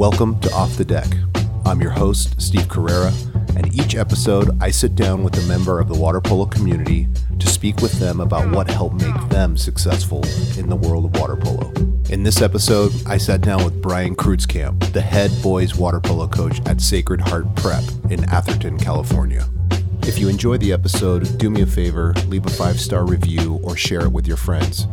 Welcome to Off the Deck. I'm your host, Steve Carrera, and each episode I sit down with a member of the water polo community to speak with them about what helped make them successful in the world of water polo. In this episode, I sat down with Brian Kreutzkamp, the head boys water polo coach at Sacred Heart Prep in Atherton, California. If you enjoyed the episode, do me a favor, leave a five star review or share it with your friends.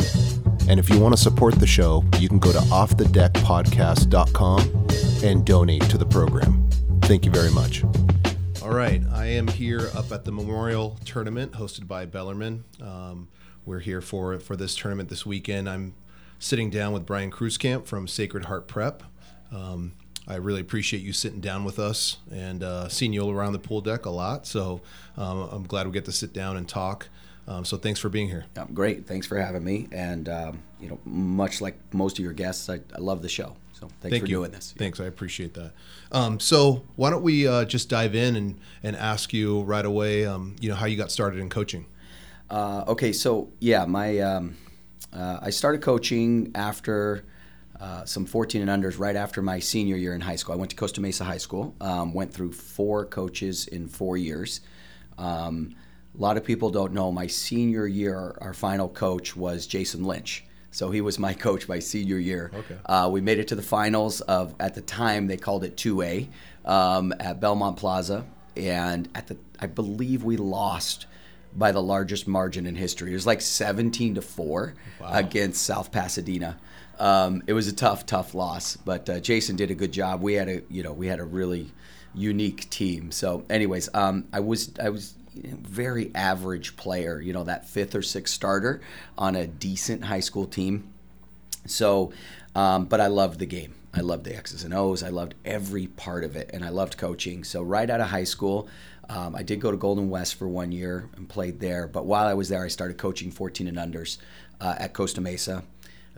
And if you want to support the show, you can go to offthedeckpodcast.com and donate to the program. Thank you very much. All right, I am here up at the Memorial Tournament hosted by Bellarmine. Um, we're here for for this tournament this weekend. I'm sitting down with Brian Kreutzkamp from Sacred Heart Prep. Um, I really appreciate you sitting down with us and uh, seeing you all around the pool deck a lot. So um, I'm glad we get to sit down and talk. Um, so thanks for being here. Um, great. Thanks for having me. And, um, you know, much like most of your guests, I, I love the show. So thanks Thank for you. doing this. Thanks. I appreciate that. Um, so why don't we uh, just dive in and, and ask you right away, um, you know, how you got started in coaching? Uh, okay. So, yeah, my um, uh, I started coaching after uh, some 14 and unders right after my senior year in high school. I went to Costa Mesa High School, um, went through four coaches in four years. Um, a lot of people don't know my senior year, our final coach was Jason Lynch. So he was my coach my senior year. Okay. Uh, we made it to the finals of, at the time, they called it 2A um, at Belmont Plaza. And at the, I believe we lost by the largest margin in history. It was like 17 to 4 against South Pasadena. Um, it was a tough, tough loss, but uh, Jason did a good job. We had a, you know, we had a really unique team. So, anyways, um, I was, I was very average player. You know, that fifth or sixth starter on a decent high school team. So, um, but I loved the game. I loved the X's and O's. I loved every part of it, and I loved coaching. So right out of high school, um, I did go to Golden West for one year and played there. But while I was there, I started coaching 14 and unders uh, at Costa Mesa.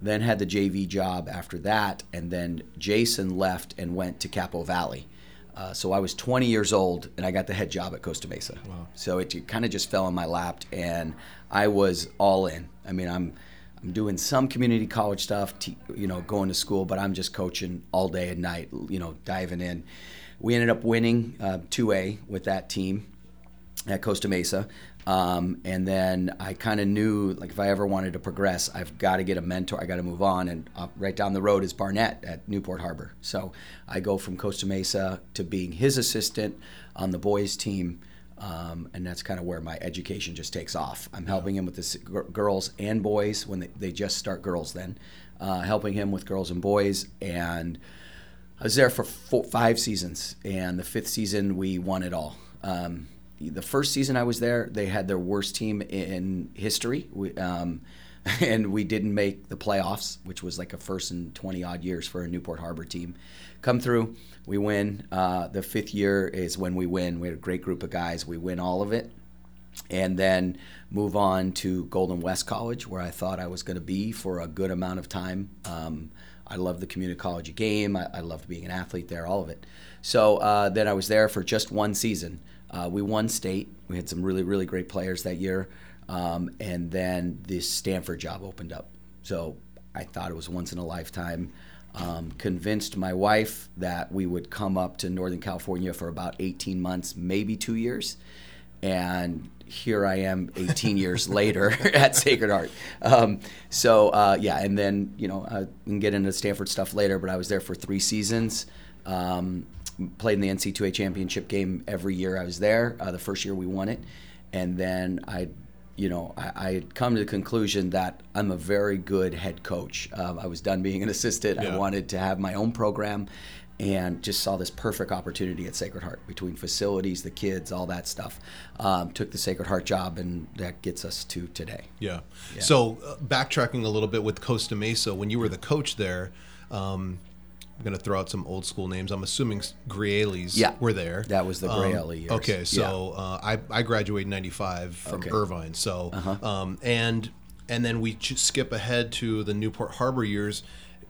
Then had the JV job after that, and then Jason left and went to Capo Valley. Uh, so I was 20 years old, and I got the head job at Costa Mesa. Wow. So it kind of just fell in my lap, and I was all in. I mean, I'm I'm doing some community college stuff, te- you know, going to school, but I'm just coaching all day and night, you know, diving in. We ended up winning uh, 2A with that team at Costa Mesa. Um, and then I kind of knew, like, if I ever wanted to progress, I've got to get a mentor. I got to move on. And uh, right down the road is Barnett at Newport Harbor. So I go from Costa Mesa to being his assistant on the boys' team. Um, and that's kind of where my education just takes off. I'm helping him with the gir- girls and boys when they, they just start girls then, uh, helping him with girls and boys. And I was there for four, five seasons, and the fifth season we won it all. Um, the first season I was there, they had their worst team in history, we, um, and we didn't make the playoffs, which was like a first in 20 odd years for a Newport Harbor team. Come through, we win. Uh, the fifth year is when we win. We had a great group of guys. We win all of it and then move on to Golden West College, where I thought I was going to be for a good amount of time. Um, I loved the community college game. I, I loved being an athlete there, all of it. So uh, then I was there for just one season. Uh, we won state. We had some really, really great players that year. Um, and then this Stanford job opened up. So I thought it was once in a lifetime. Um, convinced my wife that we would come up to Northern California for about 18 months, maybe two years and here I am 18 years later at Sacred Heart. Um, so uh, yeah, and then you know I can get into Stanford stuff later, but I was there for three seasons. Um, played in the NC2A championship game every year I was there. Uh, the first year we won it, and then I. You know, I, had come to the conclusion that I'm a very good head coach. Um, I was done being an assistant. Yeah. I wanted to have my own program, and just saw this perfect opportunity at Sacred Heart between facilities, the kids, all that stuff. Um, took the Sacred Heart job, and that gets us to today. Yeah. So uh, backtracking a little bit with Costa Mesa, when you were the coach there, um, going to throw out some old school names. I'm assuming Grealis Yeah. were there. That was the Um, years. Okay, so uh, I, I graduated in '95 from Okay. Irvine. So Uh-huh. um, and and then we skip ahead to the Newport Harbor years.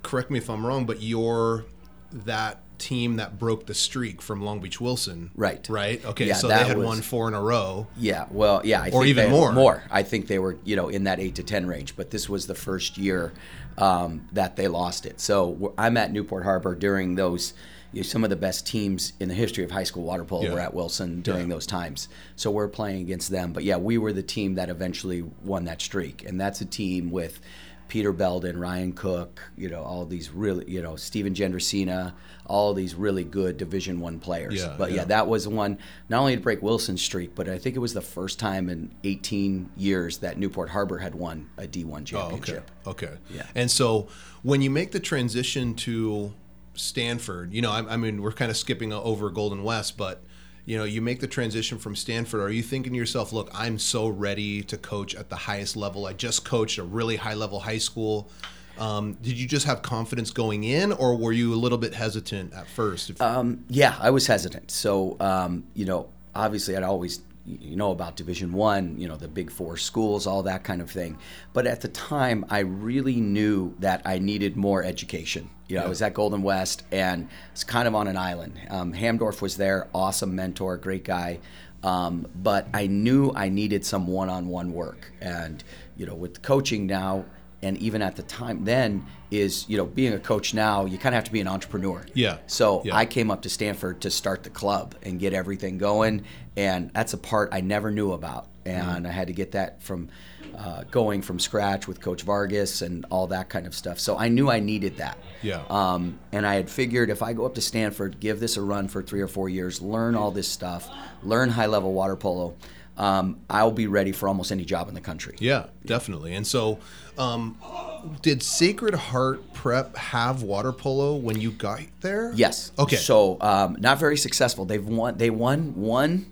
Correct me if I'm wrong, but your that team that broke the streak from Long Beach Wilson. Right. Right. Okay. Yeah, so they had was- won four in a row. Yeah, well, yeah, I Or think even more. More, I think they were, you know, in that eight to ten range. But this was the first year um, that they lost it. So I'm at Newport Harbor during those. You know, some of the best teams in the history of high school water polo Yeah. were at Wilson during Yeah. those times. So we're playing against them. But yeah, we were the team that eventually won that streak, and that's a team with. Peter Belden, Ryan Cook, you know, all these really, you know, Steven Gendricina, all these really good Division One players. Yeah, but yeah. yeah, that was one not only to break Wilson's streak, but I think it was the first time in 18 years that Newport Harbor had won a D1 championship. Oh, okay. Okay. Yeah. And so when you make the transition to Stanford, you know, I, I mean, we're kind of skipping over Golden West, but you know, you make the transition from Stanford. Are you thinking to yourself, look, I'm so ready to coach at the highest level. I just coached a really high level high school. Um, did you just have confidence going in, or were you a little bit hesitant at first? Um, yeah, I was hesitant. So, um, you know, obviously, I'd always, you know, about Division One, you know, the Big Four schools, all that kind of thing. But at the time, I really knew that I needed more education. You know, I was at Golden West, and it's kind of on an island. Um, Hamdorf was there, awesome mentor, great guy. Um, but I knew I needed some one-on-one work, and you know, with coaching now, and even at the time then, is you know, being a coach now, you kind of have to be an entrepreneur. Yeah. So Yeah. I came up to Stanford to start the club and get everything going, and that's a part I never knew about, and I had to get that from uh, going from scratch with Coach Vargas and all that kind of stuff. So I knew I needed that. Yeah. Um, and I had figured if I go up to Stanford, give this a run for three or four years, learn all this stuff, learn high level water polo, um, I'll be ready for almost any job in the country. Yeah, definitely. And so, um, did Sacred Heart Prep have water polo when you got there? Yes. Okay. So um, not very successful. They've won. They won one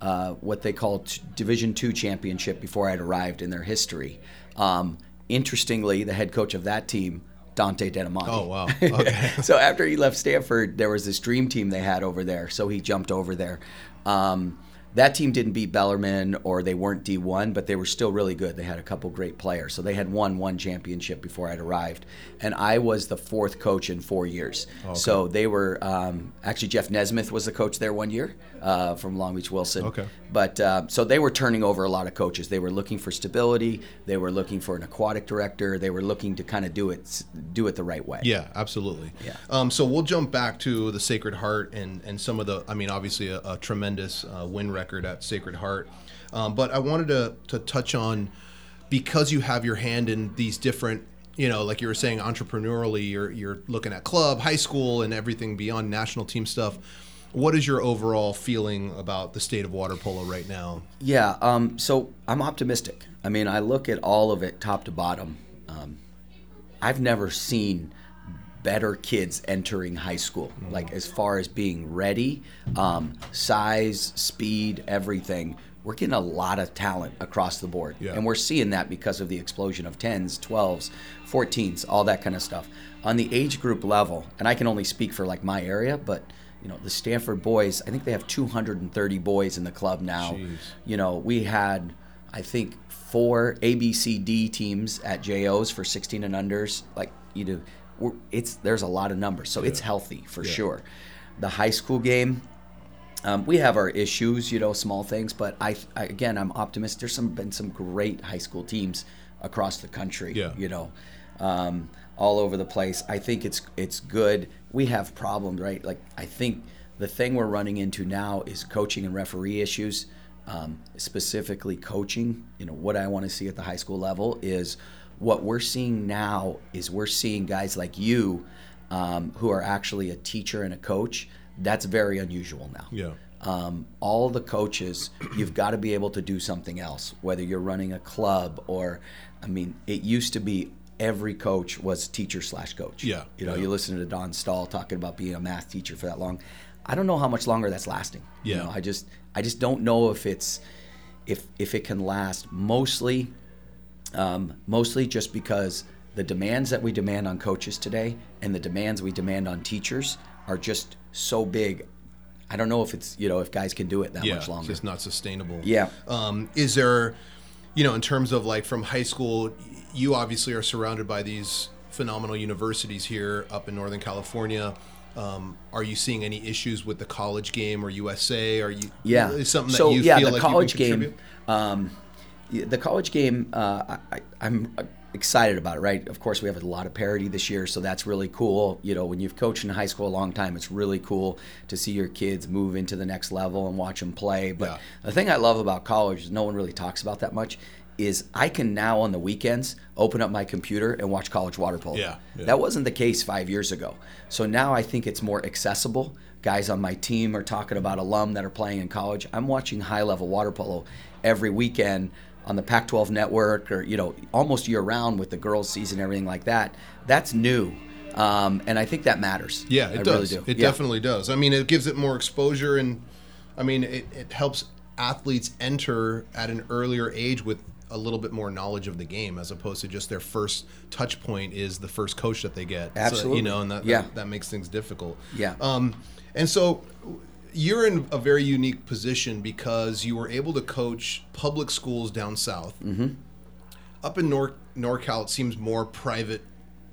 uh, what they call t- Division Two championship before I'd arrived in their history. Um, interestingly, the head coach of that team, Dante Dettamanti. Oh wow. Okay. so after he left Stanford, there was this dream team they had over there. So he jumped over there. Um, that team didn't beat Bellarmine or they weren't D1, but they were still really good. They had a couple great players. So they had won one championship before I'd arrived. And I was the fourth coach in four years. So they were um, actually, Jeff Nesmith was the coach there one year uh, from Long Beach Wilson. Okay. But uh, so they were turning over a lot of coaches. They were looking for stability. They were looking for an aquatic director. They were looking to kind of do it do it the right way. Yeah, absolutely. Yeah. Um, so we'll jump back to the Sacred Heart and and some of the. I mean, obviously a, a tremendous uh, win record at Sacred Heart, um, but I wanted to to touch on because you have your hand in these different. You know, like you were saying, entrepreneurially, you're you're looking at club, high school, and everything beyond national team stuff. What is your overall feeling about the state of water polo right now? Yeah, um, so I'm optimistic. I mean, I look at all of it top to bottom. Um, I've never seen better kids entering high school, like as far as being ready, um, size, speed, everything. We're getting a lot of talent across the board. Yeah. And we're seeing that because of the explosion of 10s, 12s, 14s, all that kind of stuff. On the age group level, and I can only speak for like my area, but you know, the Stanford boys, I think they have 230 boys in the club now. Jeez. You know, we had, I think, four ABCD teams at JOs for 16 and unders. Like, you know, we're, it's there's a lot of numbers, so it's healthy for sure. The high school game, um, we have our issues, you know, small things, but I, I again, I'm optimistic. There's some been some great high school teams across the country. Yeah. You know, um, all over the place. I think it's it's good. We have problems, right? Like I think the thing we're running into now is coaching and referee issues. Um, specifically, coaching. You know, what I want to see at the high school level is what we're seeing now is we're seeing guys like you um, who are actually a teacher and a coach. That's very unusual now Yeah. um, all the coaches, you've got to be able to do something else, whether you're running a club or, I mean, it used to be every coach was teacher slash coach. Yeah, You know, yeah. you listen to Don Stahl talking about being a math teacher for that long. I don't know how much longer that's lasting. You Yeah. know, I just, I just don't know if it's, if if it can last. Mostly, um, mostly just because the demands that we demand on coaches today and the demands we demand on teachers are just so big. I don't know if it's you know if guys can do it that yeah, much it's longer. just not sustainable. Yeah. Um, is there, you know, in terms of like from high school, you obviously are surrounded by these phenomenal universities here up in Northern California. Um, are you seeing any issues with the college game or USA? Are you Yeah. is something so that you yeah, feel the like college you can game. contribute? Um, the college game. Uh, I, I'm excited about it. Right. Of course, we have a lot of parity this year, so that's really cool. You know, when you've coached in high school a long time, it's really cool to see your kids move into the next level and watch them play. But Yeah. the thing I love about college is no one really talks about that much. Is I can now on the weekends open up my computer and watch college water polo. Yeah, yeah. That wasn't the case five years ago. So now I think it's more accessible. Guys on my team are talking about alum that are playing in college. I'm watching high level water polo every weekend on the Pac 12 network or, you know, almost year round with the girls' season, and everything like that. That's new. Um, and I think that matters. Yeah, it I does. Really do. It Yeah. definitely does. I mean, it gives it more exposure, and I mean, it, it helps athletes enter at an earlier age with a little bit more knowledge of the game, as opposed to just their first touch point is the first coach that they get. So, Absolutely. you know, and that, Yeah. that that makes things difficult. Yeah. Um, and so you're in a very unique position because you were able to coach public schools down south. Mm-hmm. Up in Nor- NorCal, it seems more private,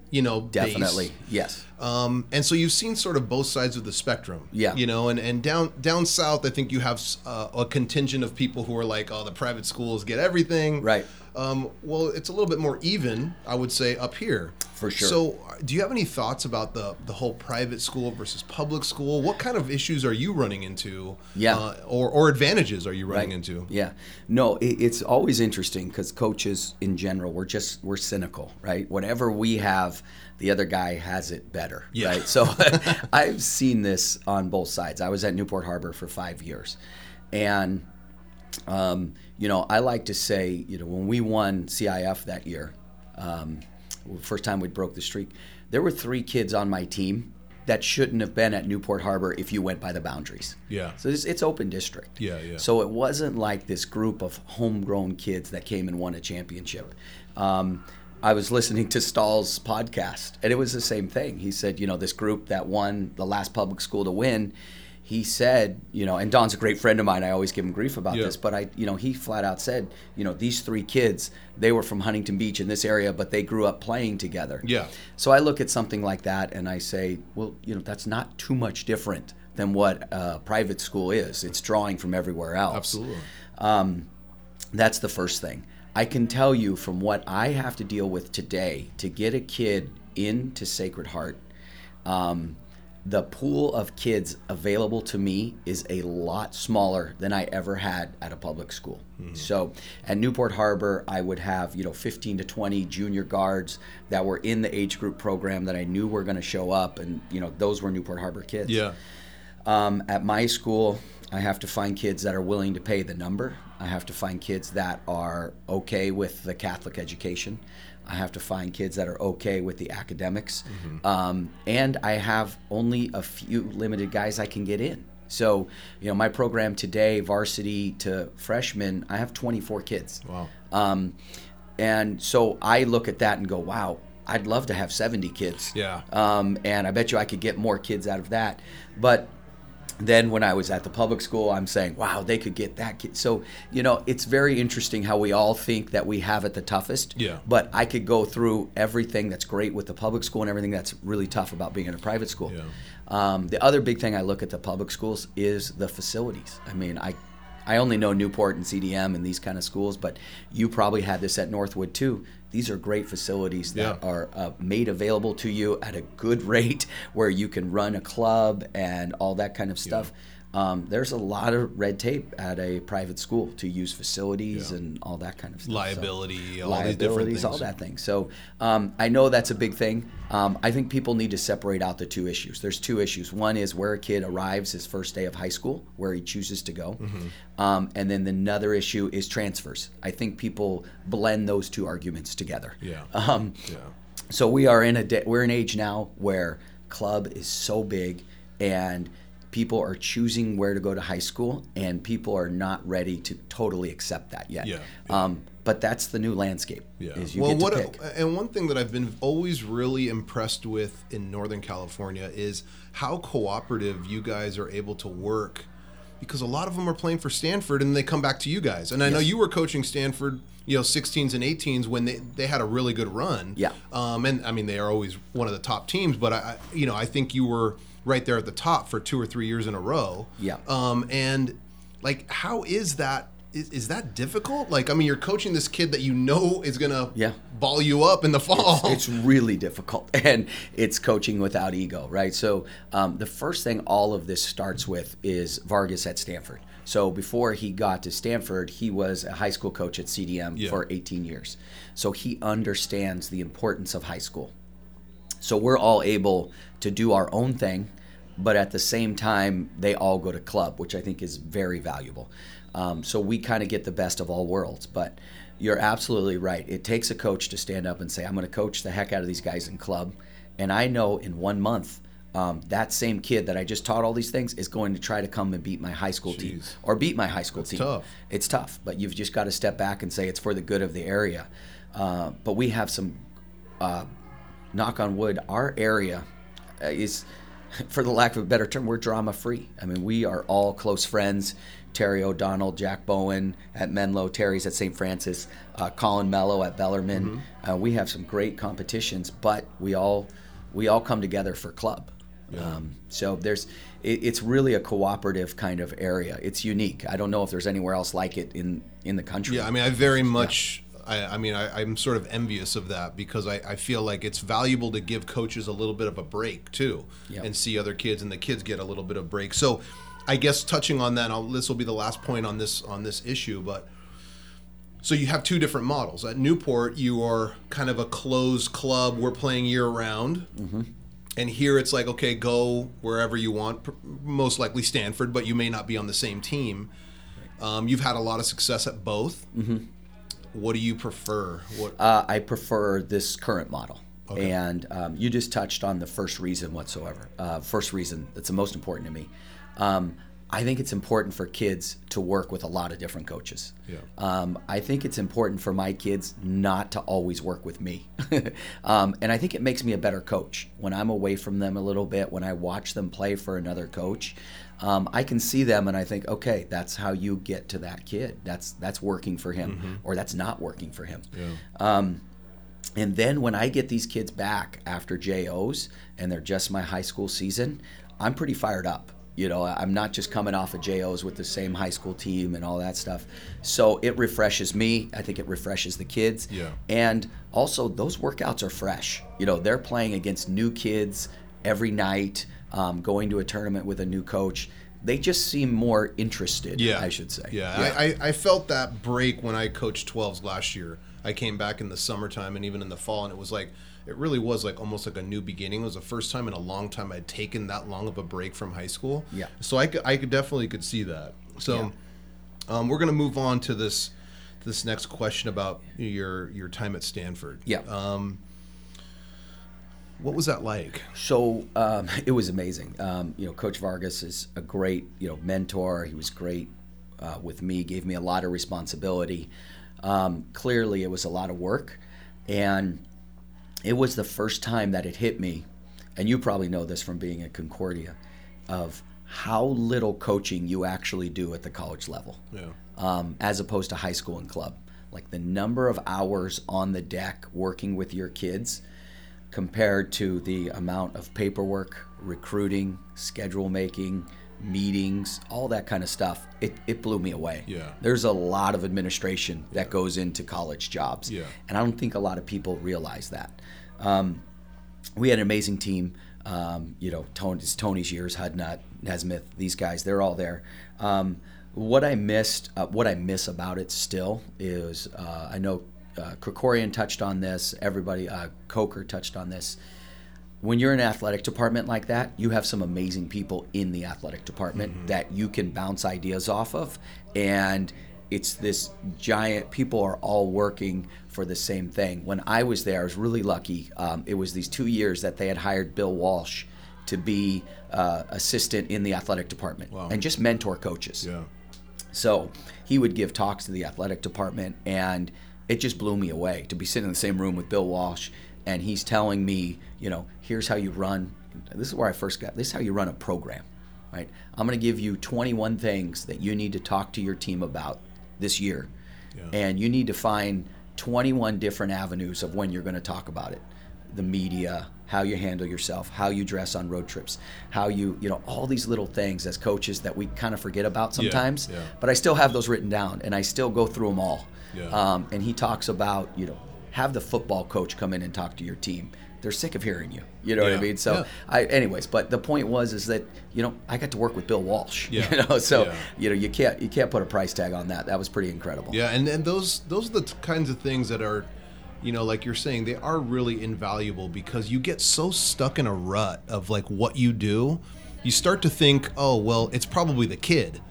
you know. Definitely. Yes. Um, and so you've seen sort of both sides of the spectrum. Yeah. You know, and, and down down south, I think you have uh, a contingent of people who are like, oh, the private schools get everything. Right. Um, well, it's a little bit more even, I would say, up here. For sure. So, uh, do you have any thoughts about the the whole private school versus public school? What kind of issues are you running into? Yeah. Uh, or or advantages are you running Right. into? Yeah. No, it, it's always interesting because coaches in general, we're just we're cynical, right? Whatever we have, the other guy has it better, Yeah. right? So I've seen this on both sides. I was at Newport Harbor for five years, and um, you know, I like to say, you know, when we won CIF that year, um, first time we broke the streak, there were three kids on my team that shouldn't have been at Newport Harbor if you went by the boundaries. Yeah. So it's, it's open district. Yeah, yeah. So it wasn't like this group of homegrown kids that came and won a championship. Um, I was listening to Stahl's podcast, and it was the same thing. He said, you know, this group that won the last public school to win, he said, you know, and Don's a great friend of mine. I always give him grief about Yeah. this, but I, you know, he flat out said, you know, these three kids, they were from Huntington Beach in this area, but they grew up playing together. Yeah. So I look at something like that and I say, well, you know, that's not too much different than what a private school is. It's drawing from everywhere else. Absolutely. Um, that's the first thing. I can tell you from what I have to deal with today to get a kid into Sacred Heart, um, the pool of kids available to me is a lot smaller than I ever had at a public school. So at Newport Harbor, I would have you know 15 to 20 junior guards that were in the age group program that I knew were going to show up, and you know those were Newport Harbor kids. Yeah. Um, at my school, I have to find kids that are willing to pay the number. I have to find kids that are okay with the Catholic education. I have to find kids that are okay with the academics. Um, and I have only a few limited guys I can get in. So, you know, my program today, varsity to freshman, I have 24 kids. Wow. Um, and so I look at that and go, wow, I'd love to have 70 kids. Yeah. Um, and I bet you I could get more kids out of that. But then when I was at the public school, I'm saying, wow, they could get that kid. So, you know, it's very interesting how we all think that we have it the toughest. Yeah. But I could go through everything that's great with the public school and everything that's really tough about being in a private school. Yeah. Um, the other big thing I look at the public schools is the facilities. I mean, I I only know Newport and CDM and these kind of schools, but you probably had this at Northwood too. These are great facilities that Yeah. are uh, made available to you at a good rate, where you can run a club and all that kind of stuff. Um, there's a lot of red tape at a private school to use facilities Yeah. and all that kind of stuff. So- Liability, all these different liabilities, all that thing. So um, I know that's a big thing. Um, I think people need to separate out the two issues. There's two issues. One is where a kid arrives his first day of high school, where he chooses to go, Mm-hmm. um, and then another issue is transfers. I think people blend those two arguments together. Yeah. Um, Yeah. so we are in a da- we're in an age now where club is so big and people are choosing where to go to high school and people are not ready to totally accept that yet Yeah, Um, but that's the new landscape Yeah. is you well, get to what pick. and one thing that I've been always really impressed with in Northern California is how cooperative you guys are able to work. Because a lot of them are playing for Stanford and they come back to you guys. And I know you were coaching Stanford, you know, 16s and 18s when they, they had a really good run. Yeah. Um, and I mean, they are always one of the top teams, but I, I, you know, I think you were right there at the top for two or three years in a row. Yeah. Um, and like, how is that? Is, is that difficult? Like, I mean, you're coaching this kid that you know is gonna Yeah. ball you up in the fall. It's really difficult, and it's coaching without ego, right? So um, the first thing all of this starts with is Vargas at Stanford. So before he got to Stanford, he was a high school coach at CDM Yeah. for 18 years. So he understands the importance of high school. So we're all able to do our own thing, but at the same time, they all go to club, which I think is very valuable. Um, so we kind of get the best of all worlds. But you're absolutely right. It takes a coach to stand up and say, I'm going to coach the heck out of these guys in club. And I know in one month, um, that same kid that I just taught all these things is going to try to come and beat my high school team or beat my high school team. tough. It's tough, but you've just got to step back and say it's for the good of the area. Uh, but we have some uh, knock on wood, our area uh, is, for the lack of a better term, we're drama free. I mean, we are all close friends. Terry O'Donnell, Jack Bowen at Menlo, Terry's at St. Francis, uh, Colin Mello at Bellarmine. Uh, we have some great competitions, but we all we all come together for club. Um, so there's it, it's really a cooperative kind of area. It's unique. I don't know if there's anywhere else like it in in the country. Yeah, I mean, I very much. I, I mean, I, I'm sort of envious of that because I, I feel like it's valuable to give coaches a little bit of a break too, Yep. and see other kids, and the kids get a little bit of break. So, I guess touching on that, I'll, this will be the last point on this on this issue. But so you have two different models at Newport. You are kind of a closed club. We're playing year round. And here it's like, okay, go wherever you want, most likely Stanford, but you may not be on the same team. Um, you've had a lot of success at both. Mm-hmm. What do you prefer? What? Uh, I prefer this current model. And um, you just touched on the first reason whatsoever. Uh, first reason that's the most important to me. Um, I think it's important for kids to work with a lot of different coaches. Yeah. Um, I think it's important for my kids not to always work with me. um, and I think it makes me a better coach when I'm away from them a little bit, when I watch them play for another coach. Um, I can see them and I think, okay, that's how you get to that kid. That's that's working for him, or that's not working for him. Um, and then when I get these kids back after JOs and they're just my high school season, I'm pretty fired up. You know, I'm not just coming off of JOs with the same high school team and all that stuff. So it refreshes me. I think it refreshes the kids. Yeah. And also, those workouts are fresh. You know, they're playing against new kids every night, um, going to a tournament with a new coach. They just seem more interested, yeah, I should say. Yeah, I, I, I felt that break when I coached 12s last year. I came back in the summertime and even in the fall, and it was like, it really was like almost like a new beginning. It was the first time in a long time I'd taken that long of a break from high school. Yeah. So I could, I could definitely could see that. So, um, we're gonna move on to this this next question about your your time at Stanford. Yeah. Um, what was that like? So um, it was amazing. Um, you know, Coach Vargas is a great, you know, mentor. He was great uh, with me. Gave me a lot of responsibility. Um, clearly, it was a lot of work, and it was the first time that it hit me. And you probably know this from being at Concordia, of how little coaching you actually do at the college level Yeah. um, as opposed to high school and club. Like the number of hours on the deck working with your kids compared to the amount of paperwork, recruiting, schedule making, meetings, all that kind of stuff, it, it blew me away. Yeah. There's a lot of administration that goes into college jobs. Yeah. And I don't think a lot of people realize that. Um, we had an amazing team. Um, you know, Tony's, Tony's years, Hudnut, Nesmith, these guys, they're all there. Um, what I missed, uh, what I miss about it still is uh, I know uh, Krikorian touched on this, everybody, uh, Coker touched on this. When you're in an athletic department like that, you have some amazing people in the athletic department that you can bounce ideas off of. And it's this giant, people are all working for the same thing. When I was there, I was really lucky. Um, it was these two years that they had hired Bill Walsh to be uh, assistant in the athletic department Wow. and just mentor coaches. Yeah. So he would give talks to the athletic department, and it just blew me away to be sitting in the same room with Bill Walsh, and he's telling me, you know, here's how you run. This is where I first got. This is how you run a program, right? I'm going to give you 21 things that you need to talk to your team about this year, Yeah. and you need to find 21 different avenues of when you're going to talk about it. the media, how you handle yourself, how you dress on road trips, how you, you know, all these little things as coaches that we kind of forget about sometimes. yeah. But I still have those written down and I still go through them all. Yeah. Um, and he talks about, you know, have the football coach come in and talk to your team. They're sick of hearing you. You know what I mean? So, Yeah. I, anyways, but the point was is that you know I got to work with Bill Walsh. Yeah. You know, so Yeah. you know you can't you can't put a price tag on that. That was pretty incredible. Yeah, and, and those those are the t- kinds of things that are, you know, like you're saying, they are really invaluable because you get so stuck in a rut of like what you do, you start to think, oh well, it's probably the kid.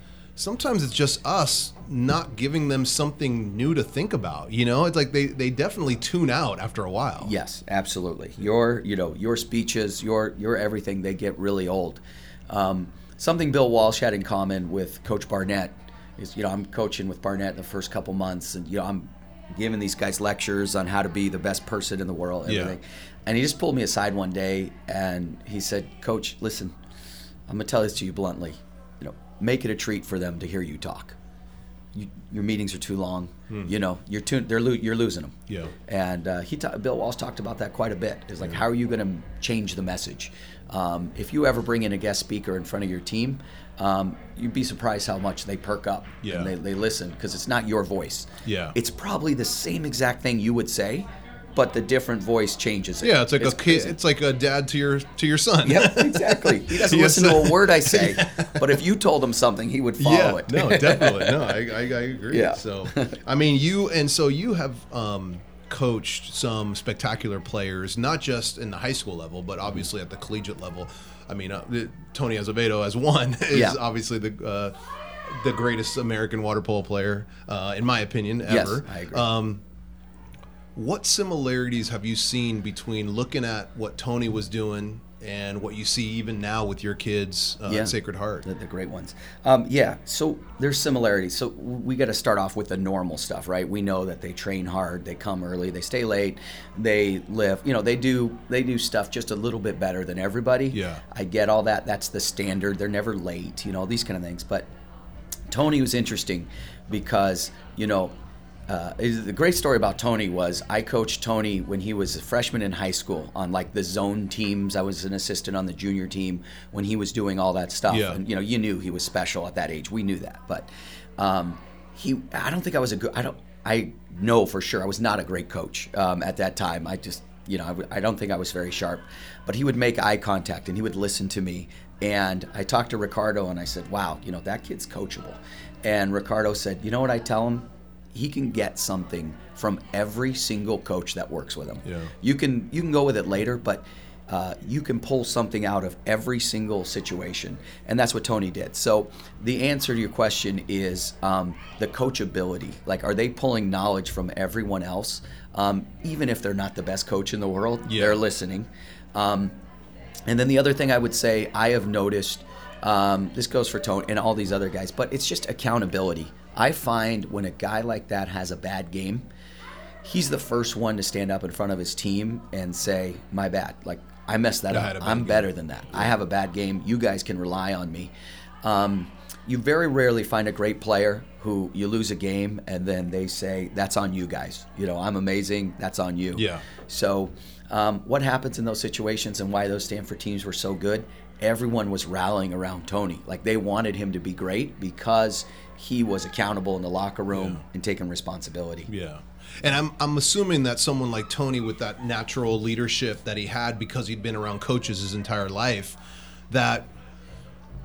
Sometimes it's just us not giving them something new to think about. You know, it's like they they definitely tune out after a while. Yes, absolutely. Your, you know, your speeches, your, your everything, they get really old. Um, something Bill Walsh had in common with Coach Barnett is, you know, I'm coaching with Barnett in the first couple months, and you know, I'm giving these guys lectures on how to be the best person in the world, and Yeah. everything. And he just pulled me aside one day, and he said, "Coach, listen, I'm gonna tell this to you bluntly. Make it a treat for them to hear you talk." You, your meetings are too long. You know, you're too, they're lo- you're losing them. Yeah. And uh, he ta- Bill Walsh talked about that quite a bit. It's like, how are you going to change the message? Um, if you ever bring in a guest speaker in front of your team, um, you'd be surprised how much they perk up Yeah. and they, they listen because it's not your voice. Yeah. It's probably the same exact thing you would say, but the different voice changes it. Yeah, it's like a kid. It's like a dad to your to your son. Yep, exactly. He doesn't Yes. listen to a word I say, but if you told him something, he would follow yeah, it. no, definitely. No, I, I, I agree. Yeah. So, I mean, you and so you have um, coached some spectacular players, not just in the high school level, but obviously at the collegiate level. I mean, uh, Tony Azevedo as one is Yeah. obviously the uh, the greatest American water polo player, uh, in my opinion, ever. Yes. I agree. Um, what similarities have you seen between looking at what Tony was doing and what you see even now with your kids uh, Yeah. at Sacred Heart? The, the great ones. Um, yeah, so there's similarities. So we got to start off with the normal stuff, right? We know that they train hard, they come early, they stay late, they live. You know, they do they do stuff just a little bit better than everybody. Yeah. I get all that. That's the standard. They're never late. You know, these kind of things. But Tony was interesting because you know uh, the great story about Tony was I coached Tony when he was a freshman in high school on like the zone teams. I was an assistant on the junior team when he was doing all that stuff. Yeah. And you know, you knew he was special at that age. We knew that, but um, he. I don't think I was a good. I don't. I know for sure I was not a great coach um, at that time. I just. You know, I, w- I don't think I was very sharp, but he would make eye contact and he would listen to me. And I talked to Ricardo and I said, "Wow, you know that kid's coachable." And Ricardo said, "You know what I tell him? He can get something from every single coach that works with him. Yeah. You can you can go with it later, but uh, you can pull something out of every single situation, and that's what Tony did. So the answer to your question is um, the coachability. Like, are they pulling knowledge from everyone else, um, even if they're not the best coach in the world? Yeah. They're listening. Um, and then the other thing I would say I have noticed, um, this goes for Tony and all these other guys, but it's just accountability. I find when a guy like that has a bad game, he's the first one to stand up in front of his team and say, "My bad. Like I messed that I up. I'm game." better than that. I have a bad game. You guys can rely on me." Um, you very rarely find a great player who you lose a game and then they say, "That's on you guys." You know, I'm amazing. That's on you. Yeah. So, um, what happens in those situations and why those Stanford teams were so good? Everyone was rallying around Tony. Like they wanted him to be great because he was accountable in the locker room and taking responsibility. Yeah. And I'm, I'm assuming that someone like Tony, with that natural leadership that he had because he'd been around coaches his entire life, that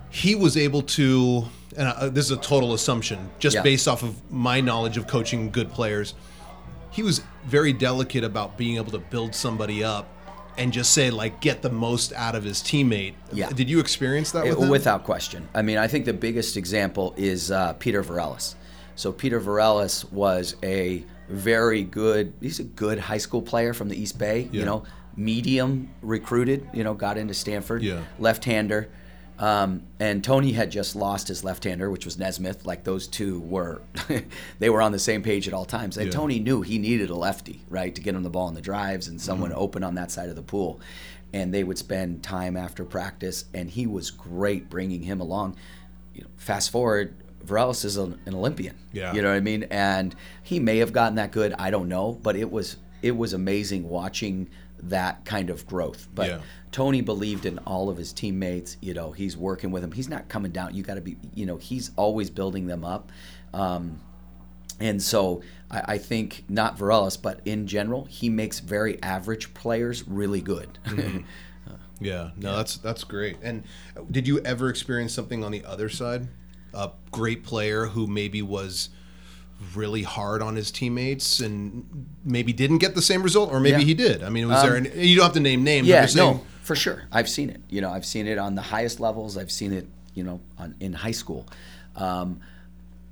he was able to, and uh, this is a total assumption, just Yeah. based off of my knowledge of coaching good players, he was very delicate about being able to build somebody up and just say, like, get the most out of his teammate. Yeah. Did you experience that with It- him? without question. I mean, I think the biggest example is uh, Peter Varellas. So Peter Varellas was a very good. He's a good high school player from the East Bay. Yeah. You know, medium recruited. You know, got into Stanford. Yeah. Left-hander. Um, and Tony had just lost his left-hander, which was Nesmith. Like those two were, they were on the same page at all times. And Yeah. Tony knew he needed a lefty, right, to get him the ball in the drives and someone Mm-hmm. open on that side of the pool. And they would spend time after practice, and he was great bringing him along. You know, fast forward, Varellas is an, an Olympian. Yeah. You know what I mean? And he may have gotten that good. I don't know, but it was it was amazing watching that kind of growth. But Yeah. Tony believed in all of his teammates. You know, he's working with them. He's not coming down. You got to be, you know, he's always building them up. Um, and so I, I think not Varela, but in general, he makes very average players really good. Yeah, no, that's that's great. And did you ever experience something on the other side? A great player who maybe was really hard on his teammates and maybe didn't get the same result, or maybe Yeah. he did. I mean, was there? An, you don't have to name names. Yeah, no, for sure. I've seen it. You know, I've seen it on the highest levels. I've seen it, you know, on, in high school. Um,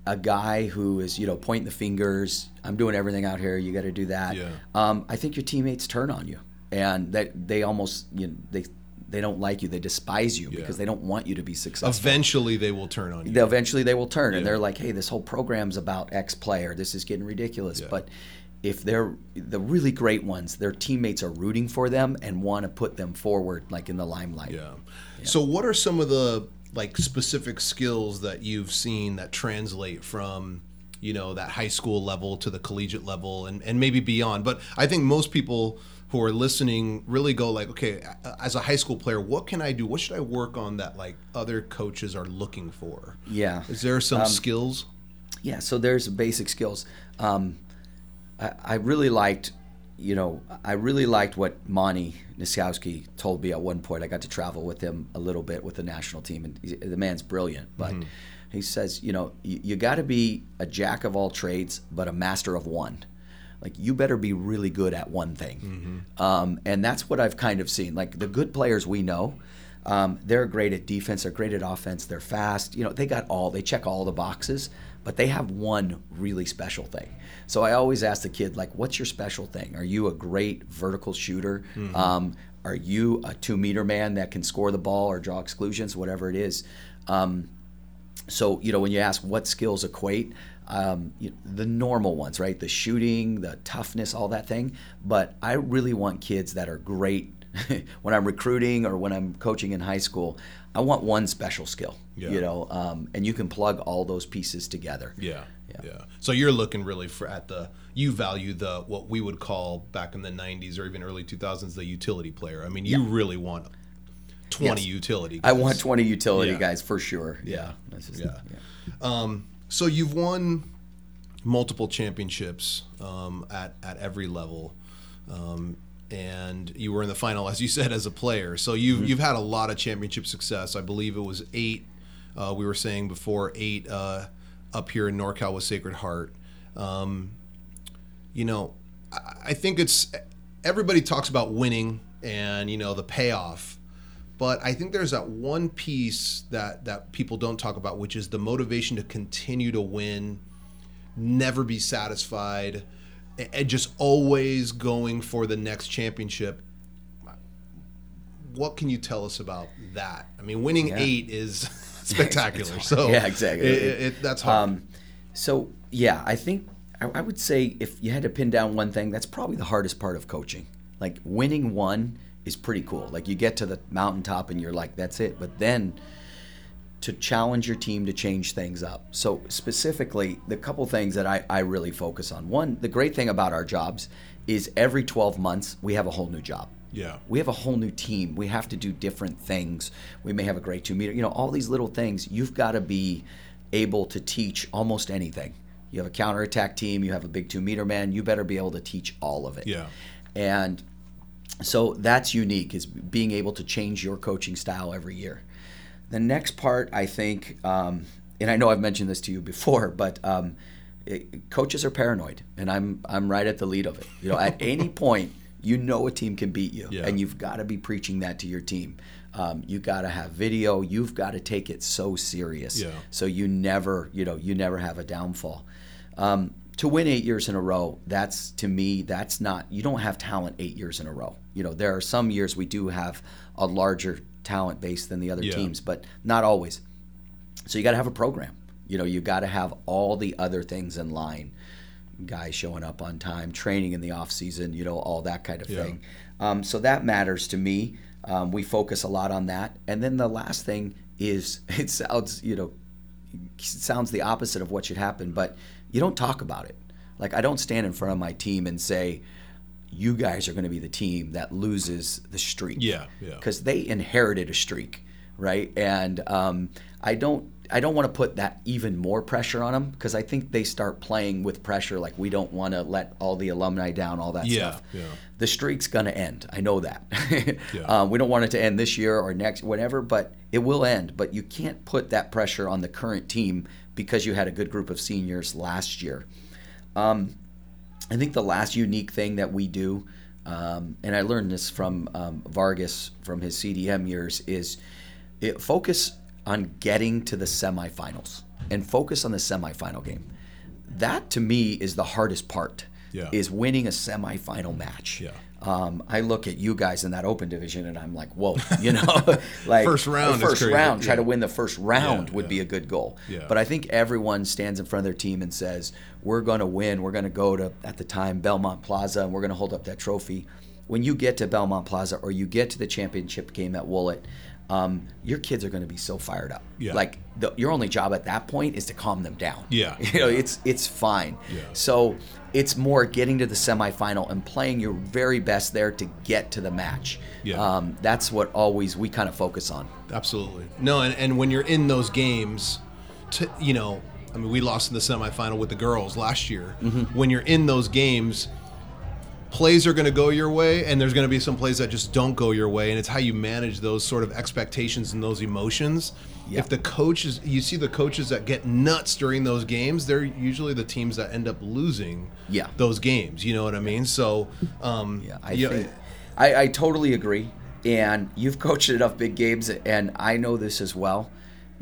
a guy who is, you know, pointing the fingers. I'm doing everything out here. You got to do that. Yeah. Um, I think your teammates turn on you, and that they almost, you know, they they don't like you. They despise you because they don't want you to be successful. Eventually, they will turn on you. They- eventually they will turn and they're like, hey, this whole program's about X player. This is getting ridiculous. But if they're the really great ones, their teammates are rooting for them and want to put them forward, like in the limelight. Yeah. So, what are some of the like specific skills that you've seen that translate from you know that high school level to the collegiate level and and maybe beyond? But I think most people who are listening really go like, okay, as a high school player, what can I do? What should I work on that like other coaches are looking for? Yeah. Is there some skills? Yeah, so there's basic skills. Um, I, I really liked, you know, I really liked what Monte Nitzkowski told me at one point. I got to travel with him a little bit with the national team, and the man's brilliant. But he says, you know, you, you got to be a jack of all trades, but a master of one. Like you better be really good at one thing, um, and that's what I've kind of seen. Like the good players we know, um, they're great at defense. They're great at offense. They're fast. You know, they got all. They check all the boxes, but they have one really special thing. So I always ask the kid, like, "What's your special thing? Are you a great vertical shooter? Um, are you a two-meter man that can score the ball or draw exclusions, whatever it is?" Um, so you know when you ask what skills equate um, you, the normal ones right the shooting the toughness all that thing but i really want kids that are great when i'm recruiting or when i'm coaching in high school i want one special skill Yeah. you know um, and you can plug all those pieces together Yeah, yeah. So you're looking really for at the you value the what we would call back in the '90s or even early 2000s the utility player. I mean, you really want 20 Yes. utility. i want 20 utility Yeah. guys for sure yeah, That's just- Yeah. Um, so you've won multiple championships um, at at every level, um, and you were in the final, as you said, as a player. So you've Mm-hmm. you've had a lot of championship success. I believe it was eight. Uh, we were saying before eight uh, up here in NorCal with Sacred Heart. Um, you know, I, I think it's everybody talks about winning and you know the payoff but I think there's that one piece that that people don't talk about, which is the motivation to continue to win, never be satisfied, and just always going for the next championship. What can you tell us about that? I mean, winning Yeah. eight is spectacular. so Yeah, exactly. it- it- it- that's hard. Um, so yeah, I think I, I would say if you had to pin down one thing, that's probably the hardest part of coaching. Like winning one is pretty cool. Like you get to the mountaintop and you're like, that's it. But then to challenge your team to change things up. So specifically, the couple things that I, I really focus on. One, the great thing about our jobs is every 12 months we have a whole new job. Yeah. We have a whole new team. We have to do different things. We may have a great two meter, you know, all these little things. You've got to be able to teach almost anything. You have a counterattack team, you have a big two meter man, you better be able to teach all of it. Yeah. And so that's unique is being able to change your coaching style every year. The next part, I think, um, and I know I've mentioned this to you before, but um, it, coaches are paranoid, and I'm I'm right at the lead of it. You know, at any point, you know a team can beat you, Yeah. and you've got to be preaching that to your team. Um, you got to have video. You've got to take it so serious, Yeah. so you never, you know, you never have a downfall. Um, to win eight years in a row, that's to me, that's not. You don't have talent eight years in a row. You know, there are some years we do have a larger talent base than the other Yeah. teams, but not always. So you got to have a program. You know, you got to have all the other things in line. Guys showing up on time, training in the off season, you know, all that kind of Yeah. thing. Um, so that matters to me. Um, we focus a lot on that. And then the last thing is, it sounds, you know, it sounds the opposite of what should happen, but you don't talk about it. Like I don't stand in front of my team and say, you guys are going to be the team that loses the streak. Yeah, yeah. Because they inherited a streak, right? And um, I don't. I don't want to put that even more pressure on them because I think they start playing with pressure. Like we don't want to let all the alumni down, all that Yeah, stuff. yeah. The streak's gonna end. I know that. Yeah. um, we don't want it to end this year or next, whatever, but it will end. But you can't put that pressure on the current team because you had a good group of seniors last year. Um, I think the last unique thing that we do, um, and I learned this from um, Vargas from his CDM years, is it, focus on getting to the semifinals and focus on the semifinal game. That to me is the hardest part. Yeah. Is winning a semifinal match. Yeah. Um, I look at you guys in that open division and I'm like, whoa, you know, like First round first round, try Yeah. to win the first round Yeah, would yeah. be a good goal. Yeah. But I think everyone stands in front of their team and says, "We're going to win. We're going to go to at the time Belmont Plaza, and we're going to hold up that trophy." When you get to Belmont Plaza or you get to the championship game at Woollett, um, your kids are going to be so fired up. Yeah. Like the, your only job at that point is to calm them down. Yeah. You know, it's it's fine. Yeah. So it's more getting to the semifinal and playing your very best there to get to the match. Yeah. Um, that's what always we kind of focus on. Absolutely. No, and, and when you're in those games, to, you know, I mean, we lost in the semifinal with the girls last year. Mm-hmm. When you're in those games, plays are going to go your way, and there's going to be some plays that just don't go your way, and it's how you manage those sort of expectations and those emotions. Yeah. If the coaches, you see the coaches that get nuts during those games, they're usually the teams that end up losing Yeah. those games. You know what I mean? So, um, Yeah, I you- think I, I totally agree. And you've coached enough big games, and I know this as well.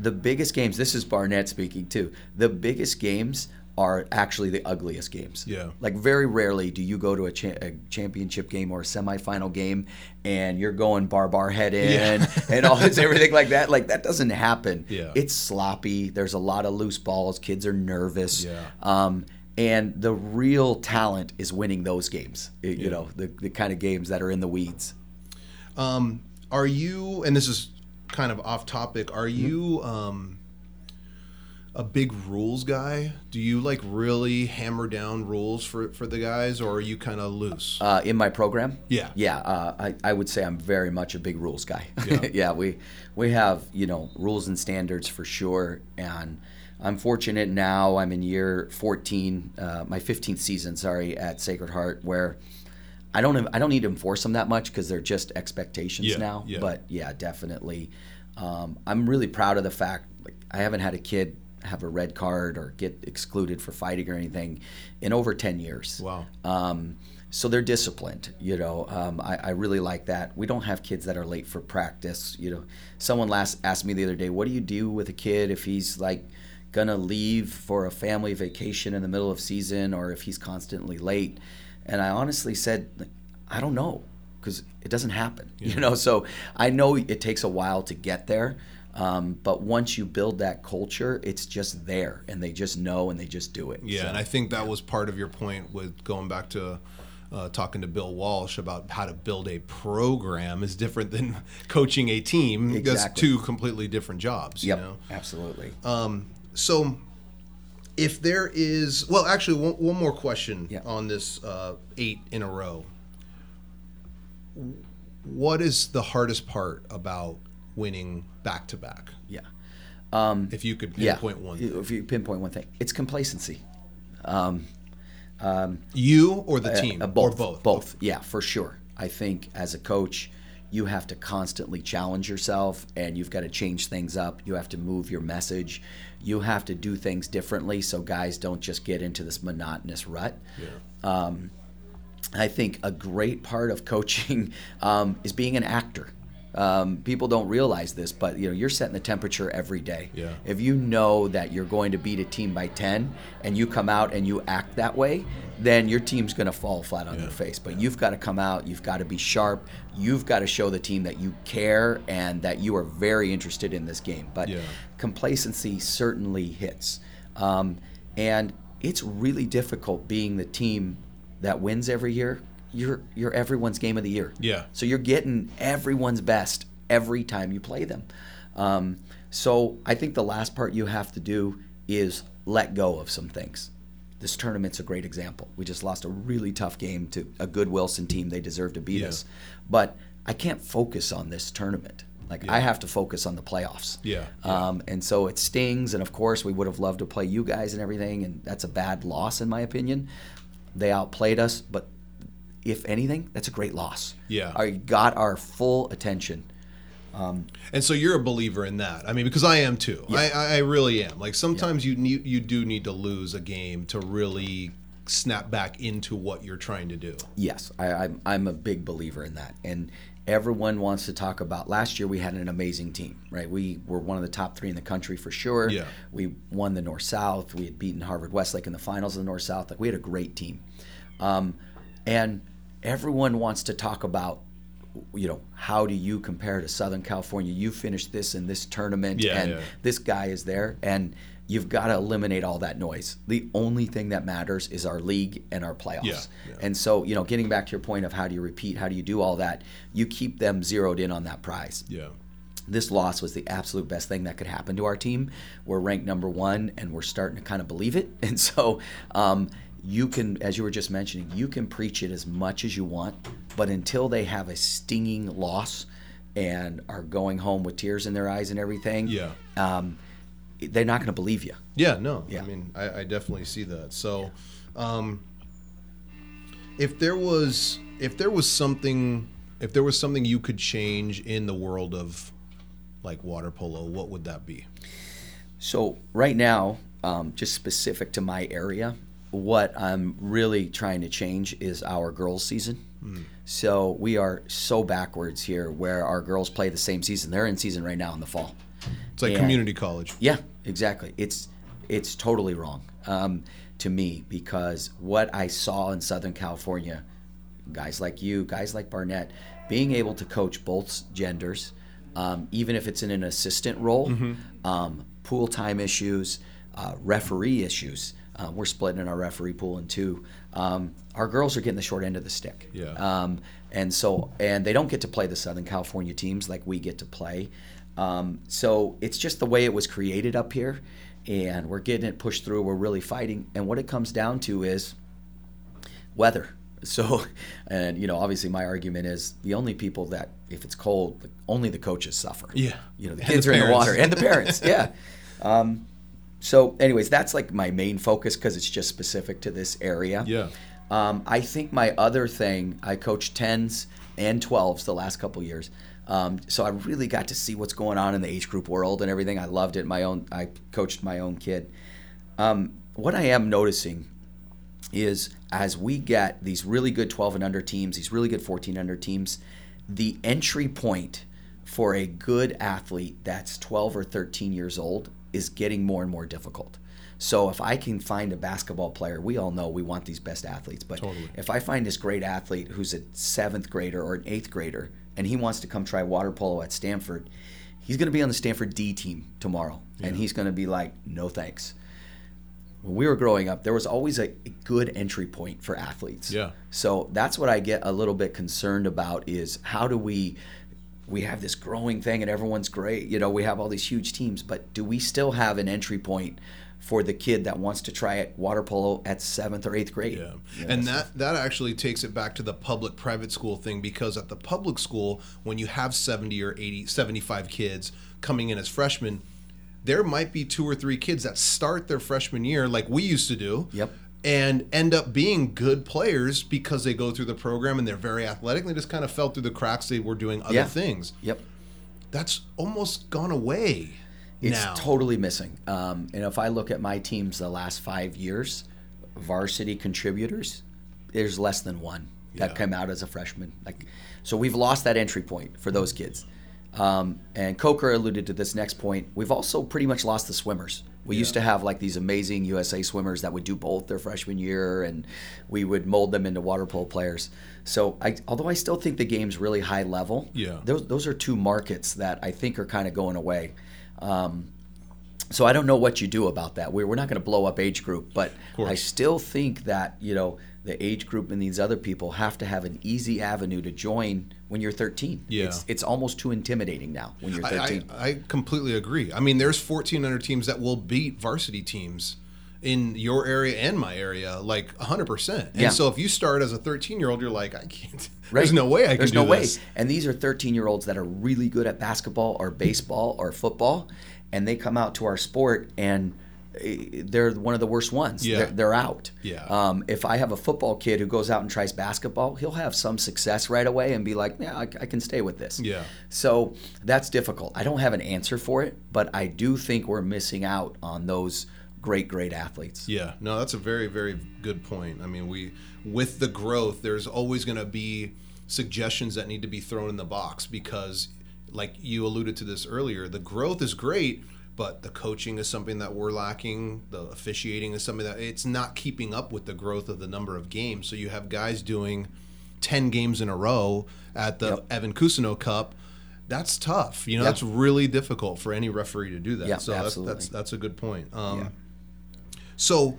The biggest games. This is Barnett speaking too. The biggest games are actually the ugliest games. Yeah. Like very rarely do you go to a, cha- a championship game or a semifinal game and you're going bar bar head in Yeah. and all this everything like that. Like that doesn't happen. Yeah. It's sloppy. There's a lot of loose balls. Kids are nervous. Yeah. Um, and the real talent is winning those games. You you know, the, the kind of games that are in the weeds. Um, are you and this is kind of off topic are Mm-hmm. you um a big rules guy do you like really hammer down rules for for the guys or are you kind of loose Uh, in my program, Yeah. yeah, uh, I, I would say I'm very much a big rules guy. Yeah. Yeah. we we have you know rules and standards for sure, and I'm fortunate now. I'm in year 14, uh, my 15th season, sorry, at Sacred Heart, where I don't I don't need to enforce them that much because they're just expectations Yeah, now. yeah. But yeah, definitely, um, I'm really proud of the fact like I haven't had a kid have a red card or get excluded for fighting or anything in over 10 years. Wow. Um, so they're disciplined, you know. Um, I, I really like that. We don't have kids that are late for practice. You know, someone last asked me the other day, "What do you do with a kid if he's like gonna leave for a family vacation in the middle of season, or if he's constantly late?" And I honestly said, "I don't know, because it doesn't happen." You know, so I know it takes a while to get there. Um, but once you build that culture, it's just there, and they just know, and they just do it. yeah So- and i think that was part of your point with going back to uh, talking to bill walsh about how to build a program is different than coaching a team that's Exactly. two completely different jobs Yep, you know absolutely. so if there is well actually one, one more question Yeah. on this uh, eight in a row what is the hardest part about winning back to back yeah. Um, if you could Yeah. pinpoint one thing. If you pinpoint one thing, it's complacency. you or the team Uh, both, or both Both. Yeah, for sure. I think as a coach, you have to constantly challenge yourself, and you've got to change things up. You have to move your message. You have to do things differently, so guys don't just get into this monotonous rut. Um, I think a great part of coaching um, is being an actor. Um, people don't realize this, but you know you're setting the temperature every day. Yeah. If you know that you're going to beat a team by 10 and you come out and you act that way, then your team's going to fall flat on their face. But you've got to come out, you've got to be sharp, you've got to show the team that you care and that you are very interested in this game. But Yeah. complacency certainly hits. Um, and it's really difficult being the team that wins every year. You're, you're everyone's game of the year. Yeah. So you're getting everyone's best every time you play them. Um, so I think the last part you have to do is let go of some things. this tournament's a great example. We just lost a really tough game to a good Wilson team. They deserve to beat Yeah. us. But I can't focus on this tournament. Like I have to focus on the playoffs. Yeah, Um, and so it stings. And of course, we would have loved to play you guys and everything. And that's a bad loss, in my opinion. They outplayed us, but if anything, that's a great loss. Yeah. I got our full attention. And so you're a believer in that. I mean, because I am too. I, I I really am. Like sometimes you need you do need to lose a game to really snap back into what you're trying to do. Yes, I, I'm, I'm a big believer in that. And everyone wants to talk about last year we had an amazing team, right? We were one of the top three in the country for sure. Yeah. We won the North South. We had beaten Harvard Westlake in the finals of the North South. Like we had a great team. Um, and everyone wants to talk about you know how do you compare to southern california you finished this in this tournament Yeah, and yeah. this guy is there and you've got to eliminate all that noise the only thing that matters is our league and our playoffs Yeah, and so you know getting back to your point of how do you repeat how do you do all that you keep them zeroed in on that prize Yeah. this loss was the absolute best thing that could happen to our team. We're ranked number one, and we're starting to kind of believe it. And so, um, you can, as you were just mentioning, you can preach it as much as you want, but until they have a stinging loss and are going home with tears in their eyes and everything, Yeah. um, they're not going to believe you. Yeah, no. Yeah. I mean, I, I definitely see that. So, um, if there was if there was something if there was something you could change in the world of like water polo, what would that be? So right now, um, just specific to my area, what I'm really trying to change is our girls' season. So we are so backwards here, where our girls play the same season. They're in season right now in the fall. It's like And- community college. Yeah, exactly. It's it's totally wrong um, to me because what I saw in Southern California, guys like you, guys like Barnett, being able to coach both genders, um, even if it's in an assistant role, um, pool time issues, uh, referee issues. Uh, we're splitting our referee pool in two. Um, our girls are getting the short end of the stick. Yeah. Um, and so, and they don't get to play the Southern California teams like we get to play. Um, so it's just the way it was created up here, and we're getting it pushed through. We're really fighting, and what it comes down to is weather. So, and you know, obviously, my argument is the only people that, if it's cold, only the coaches suffer. Yeah. You know, the kids the are in the water, and the parents. Yeah. Um, so, anyways, that's like my main focus because it's just specific to this area. Yeah. Um, I think my other thing, I coached 10s and 12s the last couple years. Um, so I really got to see what's going on in the age group world and everything. I loved it. My own, I coached my own kid. Um, what I am noticing is as we get these really good 12 and under teams, these really good 14 under teams, the entry point for a good athlete that's 12 or 13 years old is getting more and more difficult. So if I can find a basketball player, we all know we want these best athletes, but Totally. if I find this great athlete who's a seventh grader or an eighth grader and he wants to come try water polo at Stanford, he's going to be on the Stanford D team tomorrow, and he's going to be like, no thanks when we were growing up, there was always a, a good entry point for athletes. Yeah. So that's what I get a little bit concerned about is how do we we have this growing thing and everyone's great. You know, we have all these huge teams, but do we still have an entry point for the kid that wants to try it water polo at seventh or eighth grade? Yeah. You know, And so- that that actually takes it back to the public private school thing because at the public school when you have 70 or 80 75 kids coming in as freshmen there might be two or three kids that start their freshman year like we used to do. Yep. And end up being good players because they go through the program and they're very athletic. And they just kind of fell through the cracks. They were doing other Yeah. things. Yep. That's almost gone away It's now. totally missing. Um, and if I look at my teams the last five years, varsity contributors, there's less than one that Yeah. come out as a freshman. Like, so we've lost that entry point for those kids. Um, and Coker alluded to this next point. We've also pretty much lost the swimmers. We used to have like these amazing USA swimmers that would do both their freshman year, and we would mold them into water polo players. So, I, although I still think the game's really high level, Yeah. those, those are two markets that I think are kind of going away. Um, so I don't know what you do about that. We're, we're not going to blow up age group, but. I still think that you know the age group and these other people have to have an easy avenue to join when you're 13. Yeah. it's, it's almost too intimidating now when you're 13. I, I completely agree. I mean, there's 1,400 teams that will beat varsity teams in your area and my area, like 100%. And Yeah. so if you start as a 13 year old, you're like, I can't, Right. there's no way I can There's do no this. way. And these are 13 year olds that are really good at basketball or baseball or football, and they come out to our sport and they're one of the worst ones. Yeah. They're, they're out. Yeah. Um, if I have a football kid who goes out and tries basketball, he'll have some success right away and be like, yeah, I, I can stay with this. Yeah. So that's difficult. I don't have an answer for it, but I do think we're missing out on those great, great athletes. Yeah, no, that's a very, very good point. I mean, we with the growth, there's always going to be suggestions that need to be thrown in the box because, like you alluded to this earlier, the growth is great, but the coaching is something that we're lacking. The officiating is something that it's not keeping up with the growth of the number of games. So you have guys doing ten games in a row at the Yep. Evan Cousineau Cup. That's tough. You know, Yeah. that's really difficult for any referee to do that. Yeah, so that's, that's that's a good point. Um, Yeah. so,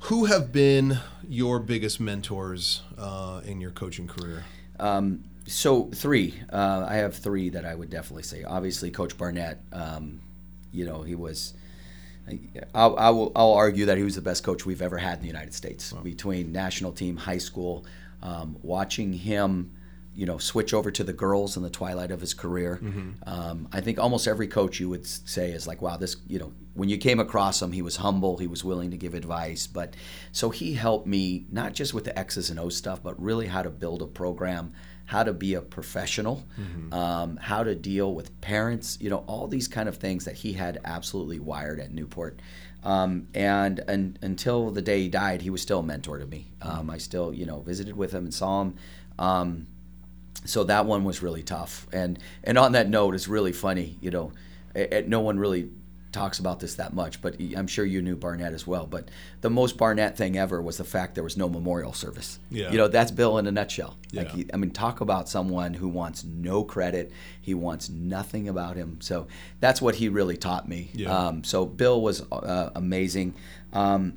who have been your biggest mentors uh, in your coaching career? Um, so three, uh, I have three that I would definitely say. Obviously, Coach Barnett. Um, you know, he was. I'll, I will, I'll argue that he was the best coach we've ever had in the United States. Between national team, high school, um, watching him, you know, switch over to the girls in the twilight of his career. Um, I think almost every coach you would say is like, wow, this, you know, when you came across him, he was humble, he was willing to give advice. But so he helped me not just with the X's and O's stuff, but really how to build a program, how to be a professional, um, how to deal with parents, you know, all these kind of things that he had absolutely wired at Newport. Um, and, and until the day he died, he was still a mentor to me. Um, I still, you know, visited with him and saw him. Um, so that one was really tough. And and on that note, it's really funny. You know, eh, eh, no one really talks about this that much, but I'm sure you knew Barnett as well. But the most Barnett thing ever was the fact there was no memorial service. Yeah. You know, that's Bill in a nutshell. Like, Yeah. he, I mean, talk about someone who wants no credit. He wants nothing about him. So that's what he really taught me. Yeah. Um, so Bill was uh, amazing. Um,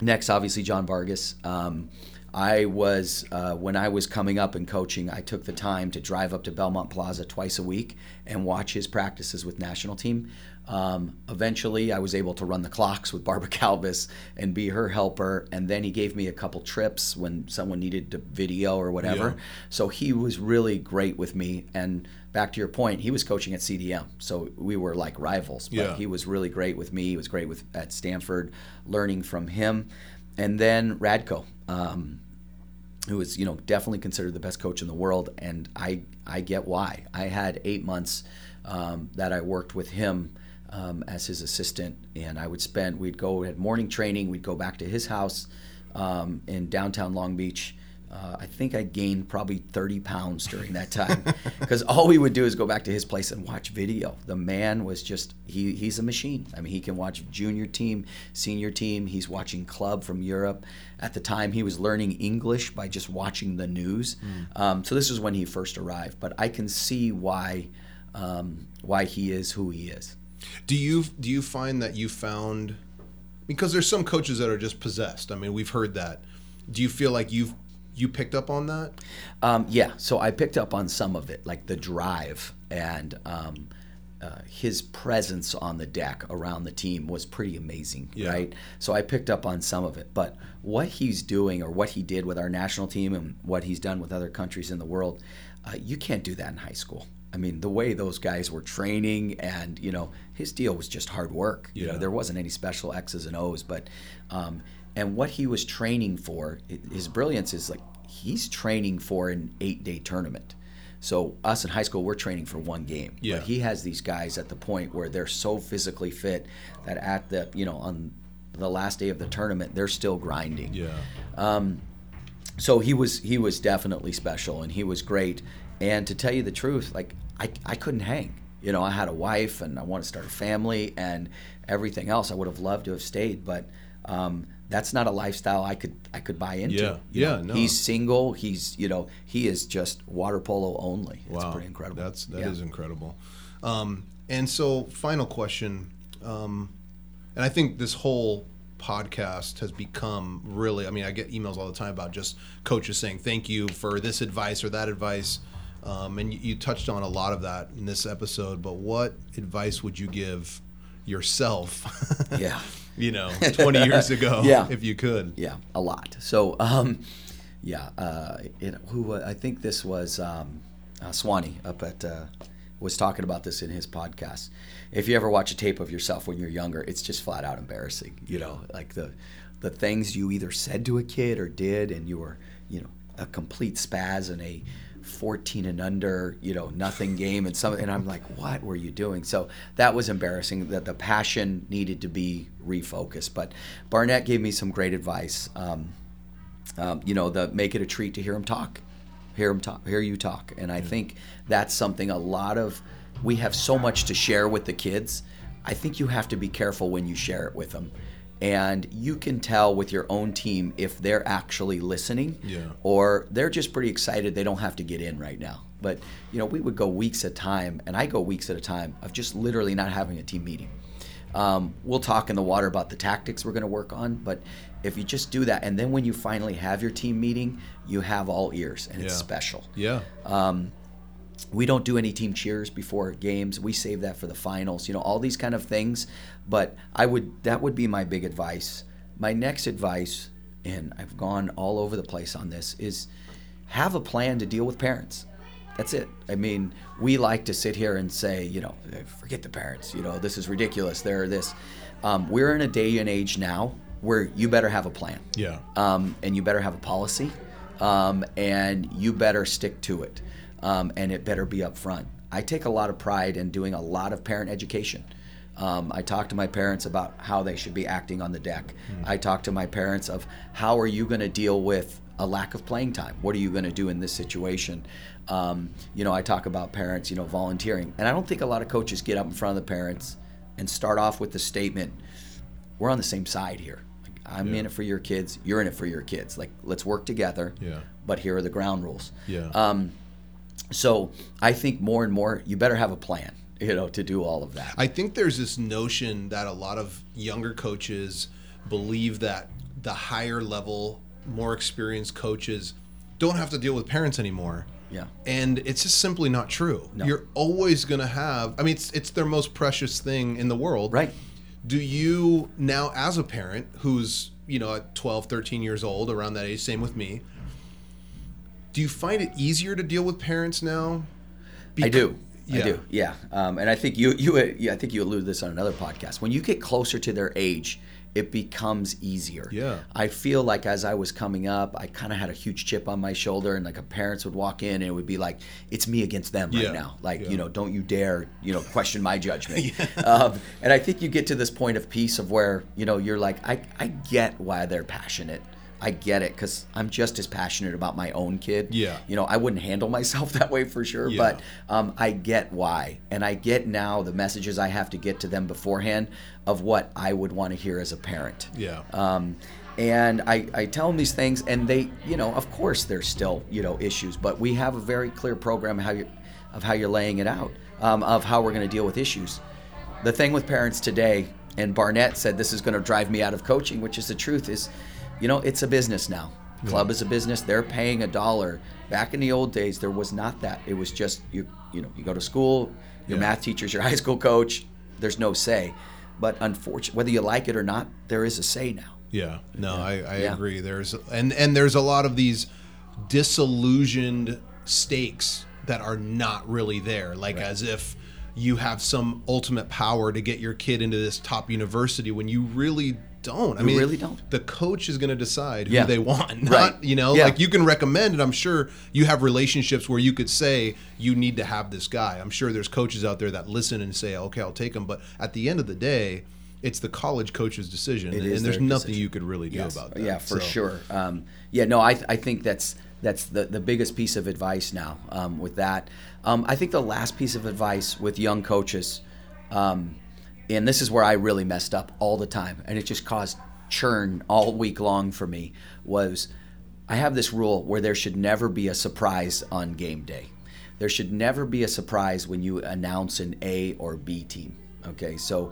next, obviously, John Vargas. Um, I was uh, when I was coming up and coaching. I took the time to drive up to Belmont Plaza twice a week and watch his practices with national team. Um, eventually, I was able to run the clocks with Barbara Calvis and be her helper. And then he gave me a couple trips when someone needed to video or whatever. Yeah. So he was really great with me. And back to your point, he was coaching at CDM, so we were like rivals. But Yeah. he was really great with me. He was great with at Stanford, learning from him. And then Ratko, um, who is you know definitely considered the best coach in the world, and I I get why. I had eight months um, that I worked with him. Um, as his assistant, and I would spend. We'd go at morning training. We'd go back to his house um, in downtown Long Beach. Uh, I think I gained probably 30 pounds during that time because all we would do is go back to his place and watch video. The man was just, he, he's a machine. I mean, he can watch junior team, senior team. He's watching club from Europe. At the time, he was learning English by just watching the news. Um, so this is when he first arrived. But I can see why, um, why he is who he is. Do you do you find that you found because there's some coaches that are just possessed. I mean, we've heard that. Do you feel like you've you picked up on that? Um, yeah, so I picked up on some of it, like the drive and um, uh, his presence on the deck around the team was pretty amazing, Yeah. right? So I picked up on some of it. But what he's doing or what he did with our national team and what he's done with other countries in the world, uh, you can't do that in high school. I mean, the way those guys were training and, you know, his deal was just hard work. You know, there wasn't any special X's and O's, but, um, and what he was training for, his brilliance is like he's training for an eight day tournament. So us in high school, we're training for one game. Yeah. But he has these guys at the point where they're so physically fit that at the, you know, on the last day of the tournament, they're still grinding Yeah. Um, so he was he was definitely special and he was great and to tell you the truth like i, I couldn't hang you know i had a wife and i want to start a family and everything else i would have loved to have stayed but um, that's not a lifestyle i could i could buy into Yeah. you Yeah, know. no. he's single he's you know he is just water polo only it's wow, pretty incredible That's that is Yeah. incredible. Um, and so, final question, um, and I think this whole podcast has become really. I mean, I get emails all the time about just coaches saying thank you for this advice or that advice. Um, and you, you touched on a lot of that in this episode, but what advice would you give yourself. Yeah. you know, 20 years ago, Yeah. if you could. Yeah, a lot. So, um, yeah, uh, it, who uh, I think this was um, uh, Swanee up at uh, was talking about this in his podcast. If you ever watch a tape of yourself when you're younger, it's just flat out embarrassing. You know, like the the things you either said to a kid or did, and you were, you know, a complete spaz in a 14 and under, you know, nothing game and some and I'm like, what were you doing? So that was embarrassing that the passion needed to be refocused. But Barnett gave me some great advice. Um, um, you know, the make it a treat to hear him talk, hear him talk, hear you talk, and I think that's something a lot of we have so much to share with the kids. I think you have to be careful when you share it with them, and you can tell with your own team if they're actually listening, Yeah. or they're just pretty excited they don't have to get in right now. But you know, we would go weeks at a time, and I go weeks at a time of just literally not having a team meeting. Um, we'll talk in the water about the tactics we're going to work on, but if you just do that, and then when you finally have your team meeting, you have all ears, and it's special. Yeah. We don't do any team cheers before games. We save that for the finals. You know, all these kind of things. But I would that would be my big advice. My next advice, and I've gone all over the place on this, is have a plan to deal with parents. That's it. I mean, we like to sit here and say, you know, forget the parents. You know, this is ridiculous. They're this. Um, we're in a day and age now where you better have a plan Yeah. um, and you better have a policy, um, and you better stick to it, um, and it better be up front. I take a lot of pride in doing a lot of parent education. Um, I talk to my parents about how they should be acting on the deck. I talk to my parents of how are you going to deal with a lack of playing time? What are you going to do in this situation? Um, you know, I talk about parents, you know, volunteering, and I don't think a lot of coaches get up in front of the parents and start off with the statement, "We're on the same side here." Like, I'm Yeah. in it for your kids. You're in it for your kids. Like, let's work together. Yeah. But here are the ground rules. Yeah. Um, so I think more and more, you better have a plan, you know, to do all of that. I think there's this notion that a lot of younger coaches believe that the higher level, more experienced coaches don't have to deal with parents anymore. Yeah. And it's just simply not true. You're always going to have I mean it's it's their most precious thing in the world. Right. Do you now as a parent who's, you know, at 12, 13 years old around that age, same with me, do you find it easier to deal with parents now? I do. Yeah. I do. Yeah. Um, and I think you, you, yeah, I think you alluded to this on another podcast. When you get closer to their age, it becomes easier. Yeah. I feel like as I was coming up, I kind of had a huge chip on my shoulder, and like a parents would walk in, and it would be like, "It's me against them Yeah. right now." Like, Yeah. you know, don't you dare, you know, question my judgment. um, and I think you get to this point of peace of where you know you're like, I, I get why they're passionate. I get it because I'm just as passionate about my own kid. Yeah. You know, I wouldn't handle myself that way for sure, Yeah. but um, I get why, and I get now the messages I have to get to them beforehand of what I would want to hear as a parent. Yeah. Um, and I, I tell them these things, and they, you know, of course there's still, you know, issues, but we have a very clear program how you, of how you're laying it out, um, of how we're going to deal with issues. The thing with parents today, and Barnett said this is going to drive me out of coaching, which is the truth, is, you know, it's a business now. Club is a business. They're paying a dollar. Back in the old days, there was not that. It was just you, you know, you go to school, your Yeah. math teacher's your high school coach. There's no say. But unfortunately, whether you like it or not, there is a say now. Yeah, no, I, I Yeah. agree. There's and and there's a lot of these disillusioned stakes that are not really there, like as if you have some ultimate power to get your kid into this top university when you really don't. I mean, really don't. The coach is going to decide who Yeah. they want, not Right. you know. Yeah. Like you can recommend, and I'm sure you have relationships where you could say you need to have this guy. I'm sure there's coaches out there that listen and say, okay, I'll take him. But at the end of the day. It's the college coach's decision, and, is there's nothing decision. you could really do Yes. about that. Yeah, for So- sure. Um, yeah, no, I, I think that's that's the, the biggest piece of advice now um, with that. Um, I think the last piece of advice with young coaches, um, and this is where I really messed up all the time, and it just caused churn all week long for me, was I have this rule where there should never be a surprise on game day. There should never be a surprise when you announce an A or B team. Okay, so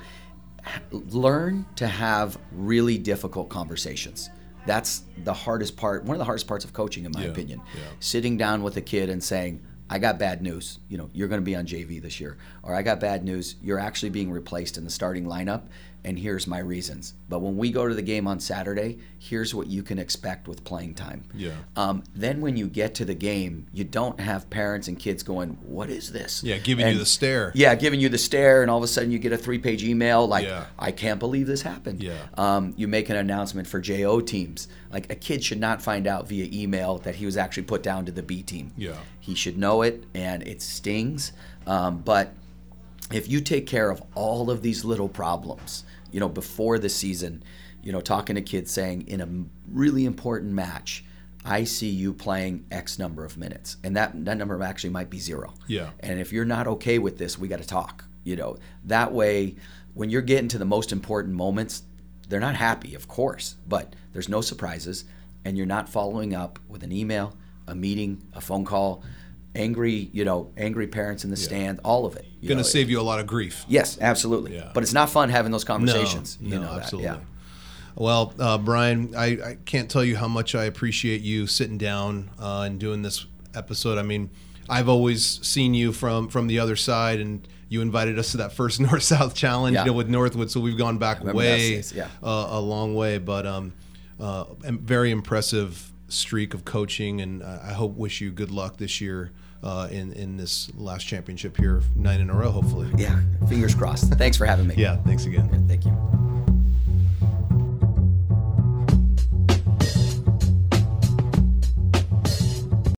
learn to have really difficult conversations. That's the hardest part, one of the hardest parts of coaching, in my Yeah, opinion. yeah. Sitting down with a kid and saying, I got bad news. You know, you're going to be on JV this year. Or I got bad news. You're actually being replaced in the starting lineup and here's my reasons. But when we go to the game on Saturday, here's what you can expect with playing time. Yeah. Um, then when you get to the game, you don't have parents and kids going, "What is this?" Yeah, giving And- you the stare. Yeah, giving you the stare, and all of a sudden you get a three-page email like, Yeah. "I can't believe this happened." Yeah. Um, you make an announcement for JO teams. Like a kid should not find out via email that he was actually put down to the B team. Yeah. He should know it, and it stings. Um, but if you take care of all of these little problems, you know, before the season, you know, talking to kids saying in a really important match, I see you playing X number of minutes, and that that number actually might be zero. Yeah. And if you're not okay with this, we got to talk. You know, that way, when you're getting to the most important moments, they're not happy, of course, but there's no surprises, and you're not following up with an email, a meeting, a phone call, angry, you know, angry parents in the stand, all of it. Going to save you a lot of grief. Yes, absolutely. Yeah. But it's not fun having those conversations. No, you no, know that. absolutely. Yeah. Well, uh, Brian, I, I can't tell you how much I appreciate you sitting down uh, and doing this episode. I mean, I've always seen you from from the other side, and you invited us to that first North South Challenge Yeah. you know, with Northwood, so we've gone back way yeah. uh, a long way. But um, uh, very impressive streak of coaching, and uh, I hope wish you good luck this year. Uh, in in this last championship here, nine in a row, hopefully. Yeah. Fingers crossed. Thanks for having me. Yeah, thanks again. Thank you.